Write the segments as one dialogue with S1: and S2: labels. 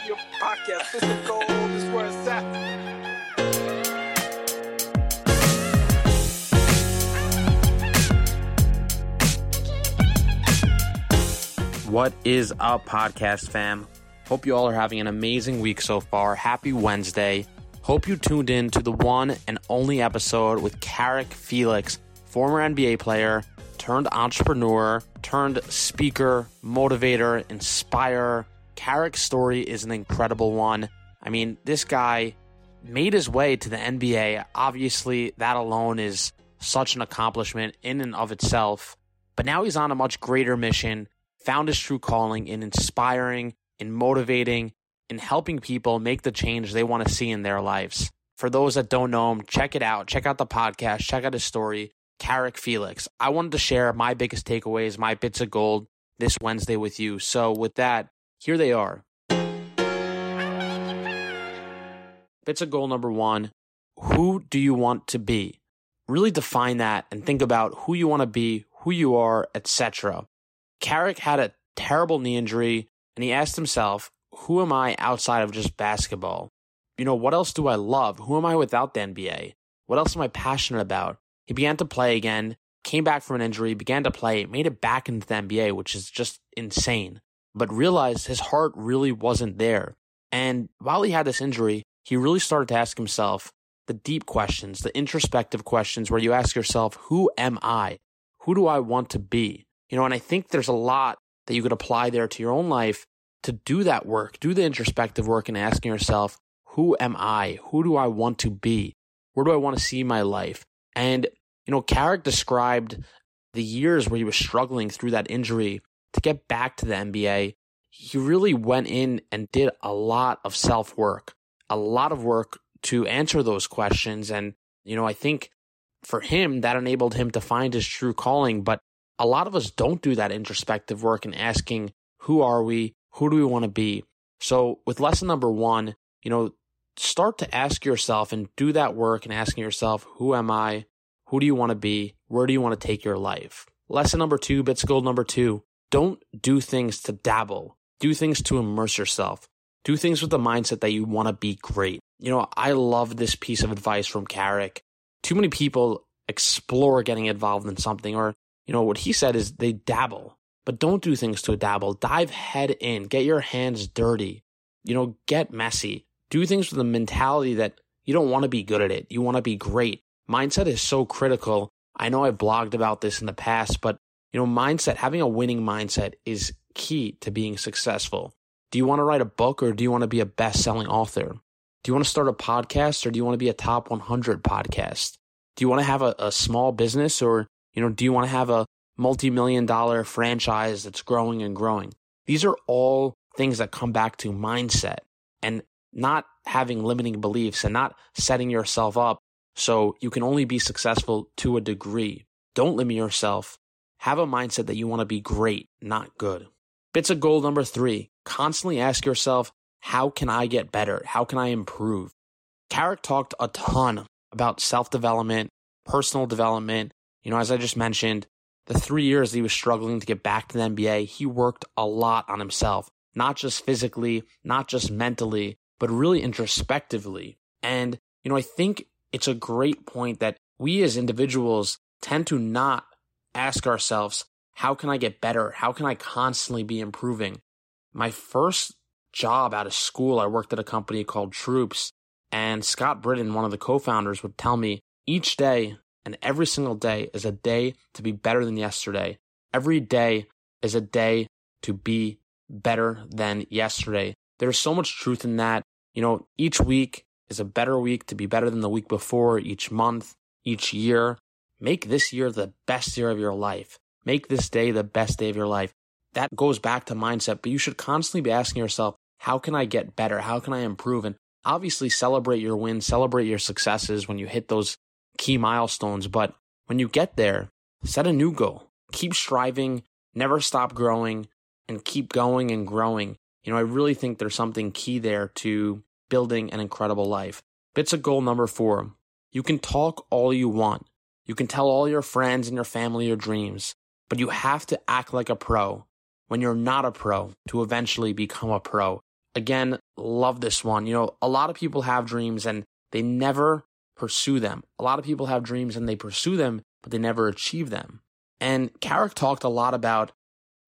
S1: Love your gold. This is where it's at.
S2: What is up, podcast fam? Hope you all are having an amazing week so far. Happy Wednesday. Hope you tuned in to the one and only episode with Carrick Felix, former NBA player, turned entrepreneur, turned speaker, motivator, inspirer. Carrick's story is an incredible one. I mean, this guy made his way to the NBA. Obviously, that alone is such an accomplishment in and of itself. But now he's on a much greater mission found his true calling in inspiring, in motivating, in helping people make the change they want to see in their lives. For those that don't know him, check it out. Check out the podcast, check out his story, Carrick Felix. I wanted to share my biggest takeaways, my bits of gold this Wednesday with you. So, with that, here they are. Bits a gold number one Who do you want to be? Really define that and think about who you want to be, who you are, etc. Carrick had a terrible knee injury, and he asked himself, Who am I outside of just basketball? You know, what else do I love? Who am I without the NBA? What else am I passionate about? He began to play again, came back from an injury, began to play, made it back into the NBA, which is just insane, but realized his heart really wasn't there. And while he had this injury, he really started to ask himself the deep questions, the introspective questions where you ask yourself, Who am I? Who do I want to be? You know, and I think there's a lot that you could apply there to your own life to do that work, do the introspective work and asking yourself, who am I? Who do I want to be? Where do I want to see my life? And, you know, Carrick described the years where he was struggling through that injury to get back to the NBA. He really went in and did a lot of self work, a lot of work to answer those questions. And, you know, I think for him, that enabled him to find his true calling. But a lot of us don't do that introspective work and asking, who are we? Who do we want to be? So, with lesson number one, you know, start to ask yourself and do that work and asking yourself, who am I? Who do you want to be? Where do you want to take your life? Lesson number two, bits gold number two, don't do things to dabble. Do things to immerse yourself. Do things with the mindset that you want to be great. You know, I love this piece of advice from Carrick. Too many people explore getting involved in something or you know, what he said is they dabble, but don't do things to dabble. Dive head in, get your hands dirty, you know, get messy. Do things with a mentality that you don't want to be good at it. You want to be great. Mindset is so critical. I know I've blogged about this in the past, but you know, mindset, having a winning mindset is key to being successful. Do you want to write a book or do you want to be a best selling author? Do you want to start a podcast or do you want to be a top 100 podcast? Do you want to have a, a small business or you know, do you want to have a multi million dollar franchise that's growing and growing? These are all things that come back to mindset and not having limiting beliefs and not setting yourself up so you can only be successful to a degree. Don't limit yourself. Have a mindset that you want to be great, not good. Bits of gold number three constantly ask yourself, how can I get better? How can I improve? Carrick talked a ton about self development, personal development, you know, as I just mentioned, the three years he was struggling to get back to the NBA, he worked a lot on himself, not just physically, not just mentally, but really introspectively. And, you know, I think it's a great point that we as individuals tend to not ask ourselves, how can I get better? How can I constantly be improving? My first job out of school, I worked at a company called Troops, and Scott Britton, one of the co founders, would tell me each day and every single day is a day to be better than yesterday. Every day is a day to be better than yesterday. There's so much truth in that. You know, each week is a better week to be better than the week before, each month, each year. Make this year the best year of your life. Make this day the best day of your life. That goes back to mindset, but you should constantly be asking yourself, how can I get better? How can I improve? And obviously celebrate your wins, celebrate your successes when you hit those key milestones. But when you get there, set a new goal. Keep striving, never stop growing, and keep going and growing. You know, I really think there's something key there to building an incredible life. Bits of gold number four. You can talk all you want. You can tell all your friends and your family your dreams, but you have to act like a pro when you're not a pro to eventually become a pro. Again, love this one. You know, a lot of people have dreams and they never pursue them. A lot of people have dreams and they pursue them, but they never achieve them. And Carrick talked a lot about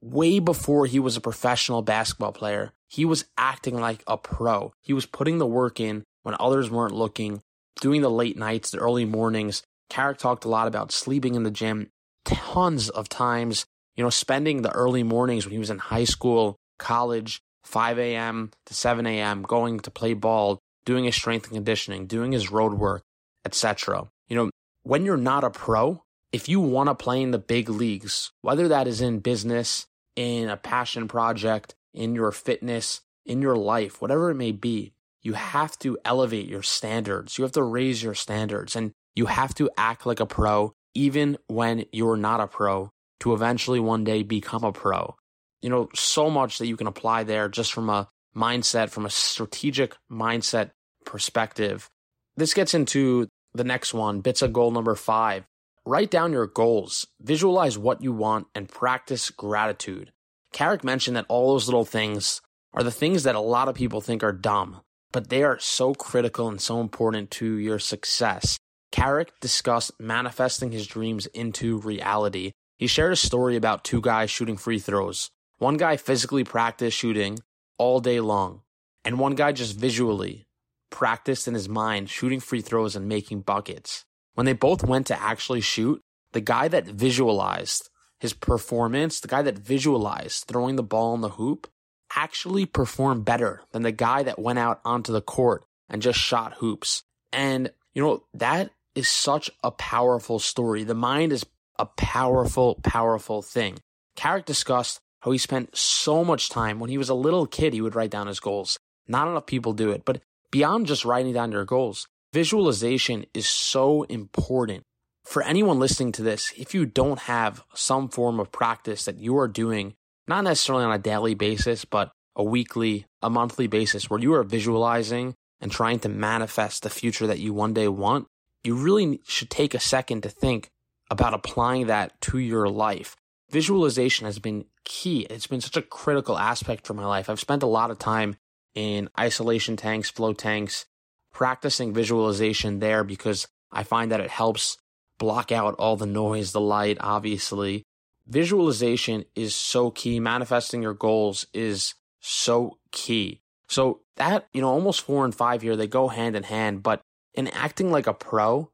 S2: way before he was a professional basketball player, he was acting like a pro. He was putting the work in when others weren't looking, doing the late nights, the early mornings. Carrick talked a lot about sleeping in the gym tons of times, you know, spending the early mornings when he was in high school, college, 5 a.m. to 7 a.m., going to play ball, doing his strength and conditioning, doing his road work, etc. You know, when you're not a pro, if you want to play in the big leagues, whether that is in business, in a passion project, in your fitness, in your life, whatever it may be, you have to elevate your standards. You have to raise your standards and you have to act like a pro even when you're not a pro to eventually one day become a pro. You know, so much that you can apply there just from a mindset, from a strategic mindset perspective. This gets into the next one, bits of gold number five. Write down your goals, visualize what you want, and practice gratitude. Carrick mentioned that all those little things are the things that a lot of people think are dumb, but they are so critical and so important to your success. Carrick discussed manifesting his dreams into reality. He shared a story about two guys shooting free throws. One guy physically practiced shooting all day long, and one guy just visually practiced in his mind shooting free throws and making buckets. When they both went to actually shoot, the guy that visualized his performance, the guy that visualized throwing the ball in the hoop, actually performed better than the guy that went out onto the court and just shot hoops. And, you know, that is such a powerful story. The mind is a powerful, powerful thing. Carrick discussed how he spent so much time when he was a little kid, he would write down his goals. Not enough people do it, but beyond just writing down your goals, visualization is so important. For anyone listening to this, if you don't have some form of practice that you are doing, not necessarily on a daily basis, but a weekly, a monthly basis where you are visualizing and trying to manifest the future that you one day want, you really should take a second to think about applying that to your life. Visualization has been key. It's been such a critical aspect for my life. I've spent a lot of time in isolation tanks, flow tanks, practicing visualization there because I find that it helps block out all the noise, the light, obviously. Visualization is so key. Manifesting your goals is so key. So that, you know, almost four and five here, they go hand in hand, but in acting like a pro,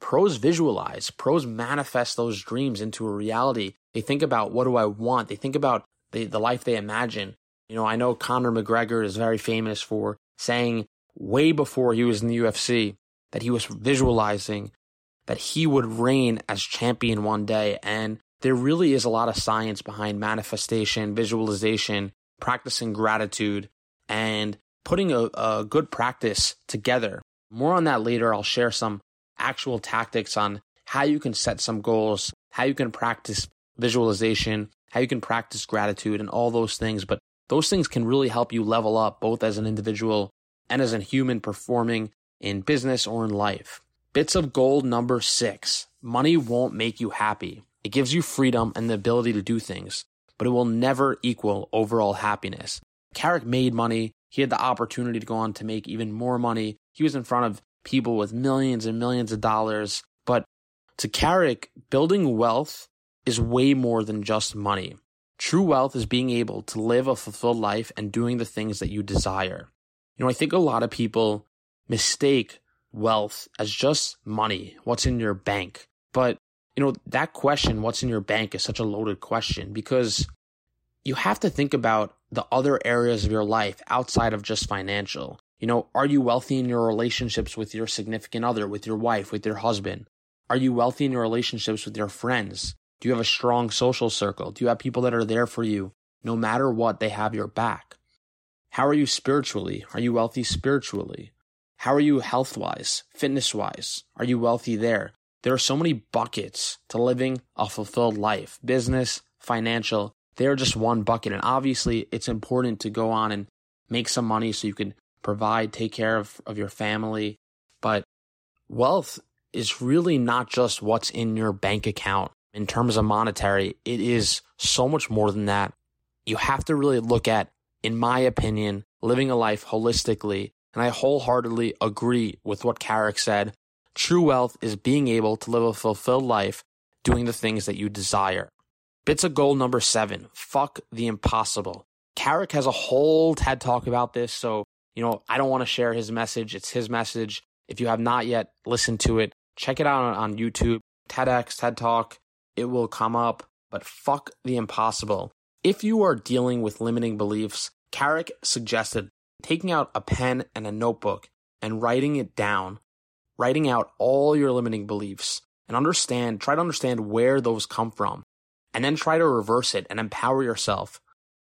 S2: pros visualize, pros manifest those dreams into a reality. They think about what do I want? They think about the, the life they imagine. You know, I know Conor McGregor is very famous for saying way before he was in the UFC that he was visualizing that he would reign as champion one day. And there really is a lot of science behind manifestation, visualization, practicing gratitude, and putting a, a good practice together more on that later. I'll share some actual tactics on how you can set some goals, how you can practice visualization, how you can practice gratitude, and all those things. But those things can really help you level up both as an individual and as a human performing in business or in life. Bits of gold number six money won't make you happy. It gives you freedom and the ability to do things, but it will never equal overall happiness. Carrick made money. He had the opportunity to go on to make even more money. He was in front of people with millions and millions of dollars. But to Carrick, building wealth is way more than just money. True wealth is being able to live a fulfilled life and doing the things that you desire. You know, I think a lot of people mistake wealth as just money, what's in your bank. But, you know, that question, what's in your bank, is such a loaded question because you have to think about the other areas of your life outside of just financial. You know, are you wealthy in your relationships with your significant other, with your wife, with your husband? Are you wealthy in your relationships with your friends? Do you have a strong social circle? Do you have people that are there for you no matter what? They have your back. How are you spiritually? Are you wealthy spiritually? How are you health wise, fitness wise? Are you wealthy there? There are so many buckets to living a fulfilled life business, financial. They're just one bucket. And obviously, it's important to go on and make some money so you can provide, take care of, of your family. But wealth is really not just what's in your bank account in terms of monetary, it is so much more than that. You have to really look at in my opinion, living a life holistically. And I wholeheartedly agree with what Carrick said. True wealth is being able to live a fulfilled life doing the things that you desire. Bits of gold number seven fuck the impossible. Carrick has a whole TED talk about this. So, you know, I don't want to share his message. It's his message. If you have not yet listened to it, check it out on, on YouTube, TEDx, TED Talk. It will come up. But fuck the impossible. If you are dealing with limiting beliefs, Carrick suggested taking out a pen and a notebook and writing it down, writing out all your limiting beliefs and understand, try to understand where those come from, and then try to reverse it and empower yourself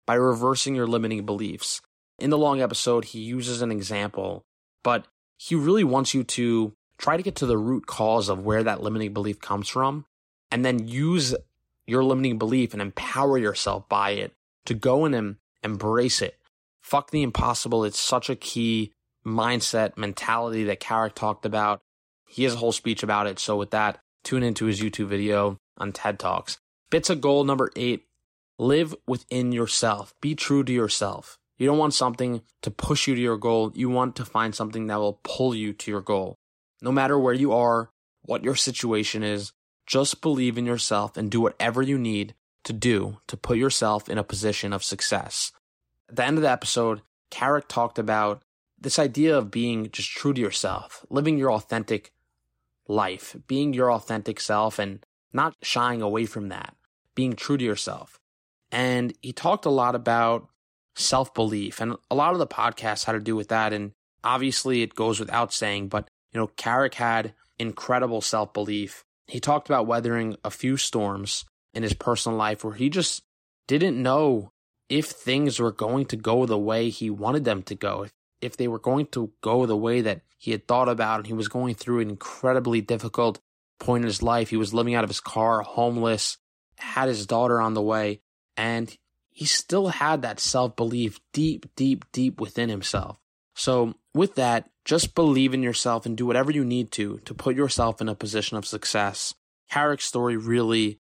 S2: by reversing your limiting beliefs. In the long episode, he uses an example, but he really wants you to try to get to the root cause of where that limiting belief comes from and then use your limiting belief and empower yourself by it to go in and embrace it. Fuck the impossible. It's such a key mindset mentality that Carrick talked about. He has a whole speech about it. So with that, tune into his YouTube video on TED Talks. Bits of gold number eight. Live within yourself. Be true to yourself. You don't want something to push you to your goal. You want to find something that will pull you to your goal. No matter where you are, what your situation is, just believe in yourself and do whatever you need to do to put yourself in a position of success. At the end of the episode, Carrick talked about this idea of being just true to yourself, living your authentic life, being your authentic self and not shying away from that, being true to yourself. And he talked a lot about self belief, and a lot of the podcasts had to do with that. And obviously, it goes without saying, but you know, Carrick had incredible self belief he talked about weathering a few storms in his personal life where he just didn't know if things were going to go the way he wanted them to go, if, if they were going to go the way that he had thought about, and he was going through an incredibly difficult point in his life. He was living out of his car, homeless, had his daughter on the way, and he still had that self belief deep, deep, deep within himself. So, with that, just believe in yourself and do whatever you need to to put yourself in a position of success. Carrick's story really,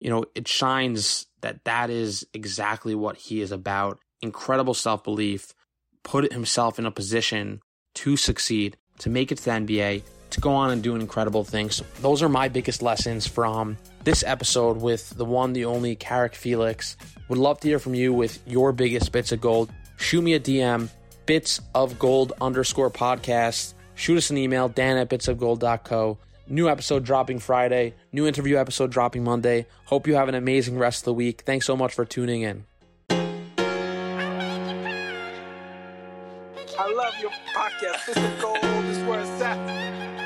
S2: you know, it shines that that is exactly what he is about. Incredible self belief, put himself in a position to succeed, to make it to the NBA, to go on and do incredible things. Those are my biggest lessons from this episode with the one, the only Carrick Felix. Would love to hear from you with your biggest bits of gold. Shoot me a DM bits of gold underscore podcast. Shoot us an email, dan at bitsofgold.co. New episode dropping Friday, new interview episode dropping Monday. Hope you have an amazing rest of the week. Thanks so much for tuning in.
S1: I love your podcast. This is gold. This is where it's at.